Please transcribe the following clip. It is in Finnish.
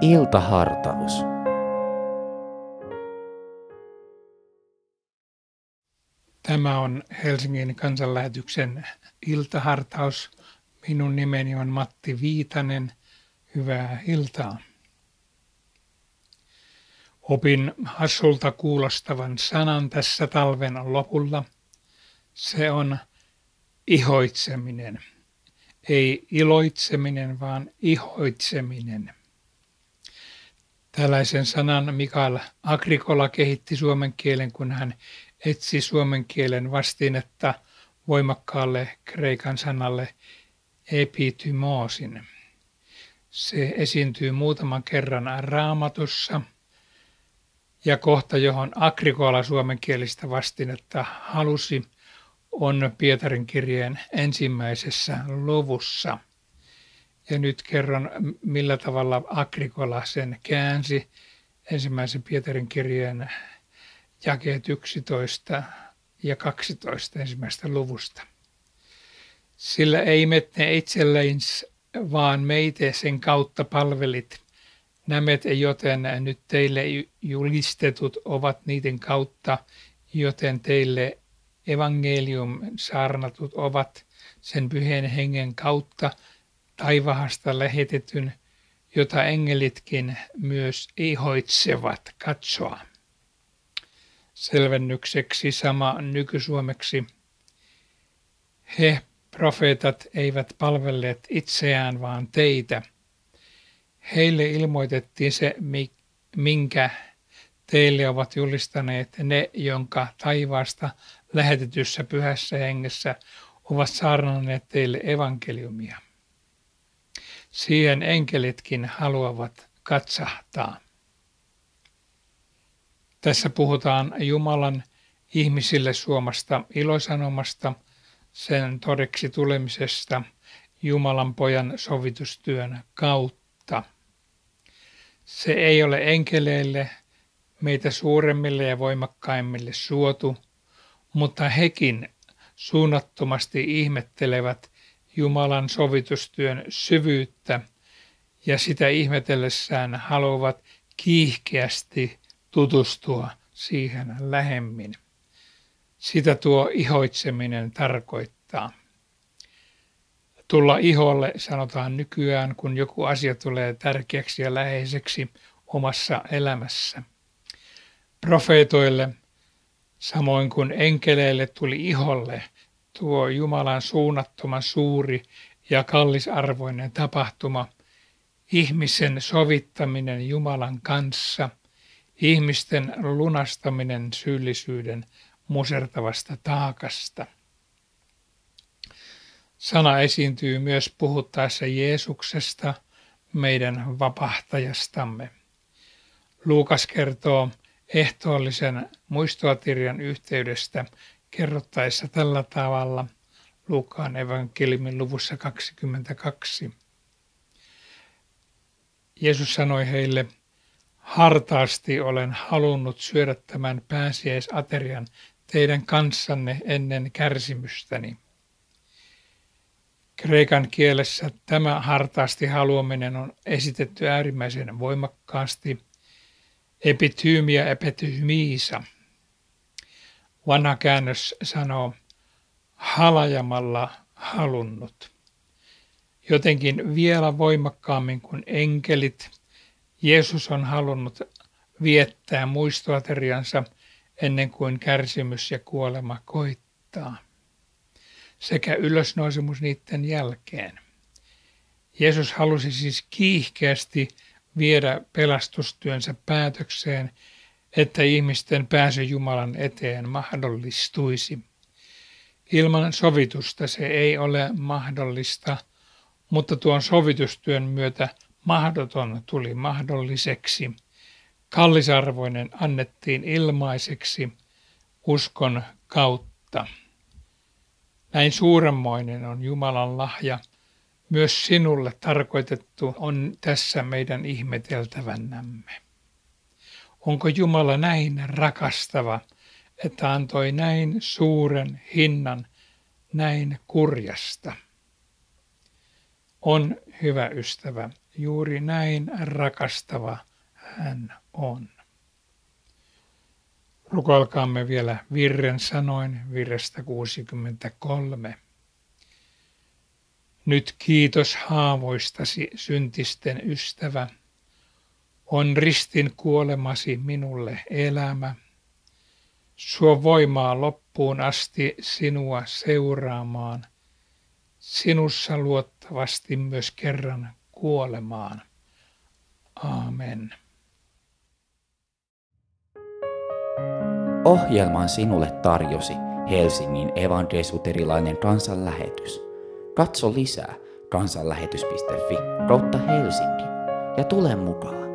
Iltahartaus. Tämä on Helsingin kansanlähetyksen iltahartaus. Minun nimeni on Matti Viitanen. Hyvää iltaa. Opin hassulta kuulostavan sanan tässä talven lopulla. Se on ihoitseminen. Ei iloitseminen, vaan ihoitseminen. Tällaisen sanan Mikael Agrikola kehitti suomen kielen, kun hän etsi suomen kielen vastinetta voimakkaalle kreikan sanalle epitymoosin. Se esiintyy muutaman kerran raamatussa ja kohta, johon Agrikola suomenkielistä vastinetta halusi, on Pietarin kirjeen ensimmäisessä luvussa. Ja nyt kerron, millä tavalla Agrikola sen käänsi ensimmäisen Pietarin kirjeen jakeet 11 ja 12 ensimmäistä luvusta. Sillä ei mette itselleins, vaan meitä sen kautta palvelit. Nämet, joten nyt teille julistetut ovat niiden kautta, joten teille evankelium saarnatut ovat sen pyhän hengen kautta taivahasta lähetetyn, jota engelitkin myös ihoitsevat katsoa. Selvennykseksi sama nykysuomeksi. He, profeetat, eivät palvelleet itseään, vaan teitä. Heille ilmoitettiin se, minkä teille ovat julistaneet ne, jonka taivaasta lähetetyssä pyhässä hengessä ovat saarnanneet teille evankeliumia. Siihen enkelitkin haluavat katsahtaa. Tässä puhutaan Jumalan ihmisille suomasta ilosanomasta, sen todeksi tulemisesta Jumalan pojan sovitustyön kautta. Se ei ole enkeleille, meitä suuremmille ja voimakkaimmille suotu, mutta hekin suunnattomasti ihmettelevät Jumalan sovitustyön syvyyttä ja sitä ihmetellessään haluavat kiihkeästi tutustua siihen lähemmin. Sitä tuo ihoitseminen tarkoittaa. Tulla iholle sanotaan nykyään, kun joku asia tulee tärkeäksi ja läheiseksi omassa elämässä. Profeetoille, samoin kuin enkeleille tuli iholle tuo Jumalan suunnattoman suuri ja kallisarvoinen tapahtuma, ihmisen sovittaminen Jumalan kanssa – ihmisten lunastaminen syyllisyyden musertavasta taakasta. Sana esiintyy myös puhuttaessa Jeesuksesta, meidän vapahtajastamme. Luukas kertoo ehtoollisen muistoatirjan yhteydestä kerrottaessa tällä tavalla Luukaan evankeliumin luvussa 22. Jeesus sanoi heille, Hartaasti olen halunnut syödä tämän pääsiäisaterian teidän kanssanne ennen kärsimystäni. Kreikan kielessä tämä hartaasti haluaminen on esitetty äärimmäisen voimakkaasti epityymiä epitymiisa. Vanha käännös sanoo halajamalla halunnut. Jotenkin vielä voimakkaammin kuin enkelit Jeesus on halunnut viettää muistoateriansa ennen kuin kärsimys ja kuolema koittaa, sekä ylösnousemus niiden jälkeen. Jeesus halusi siis kiihkeästi viedä pelastustyönsä päätökseen, että ihmisten pääsy Jumalan eteen mahdollistuisi. Ilman sovitusta se ei ole mahdollista, mutta tuon sovitustyön myötä mahdoton tuli mahdolliseksi. Kallisarvoinen annettiin ilmaiseksi uskon kautta. Näin suuremmoinen on Jumalan lahja. Myös sinulle tarkoitettu on tässä meidän ihmeteltävänämme. Onko Jumala näin rakastava, että antoi näin suuren hinnan näin kurjasta? On hyvä ystävä juuri näin rakastava hän on. Rukoilkaamme vielä virren sanoin virrestä 63. Nyt kiitos haavoistasi, syntisten ystävä. On ristin kuolemasi minulle elämä. Suo voimaa loppuun asti sinua seuraamaan. Sinussa luottavasti myös kerran kuolemaan. Amen. Ohjelman sinulle tarjosi Helsingin evankelisuterilainen kansanlähetys. Katso lisää kansanlähetys.fi kautta Helsinki ja tule mukaan.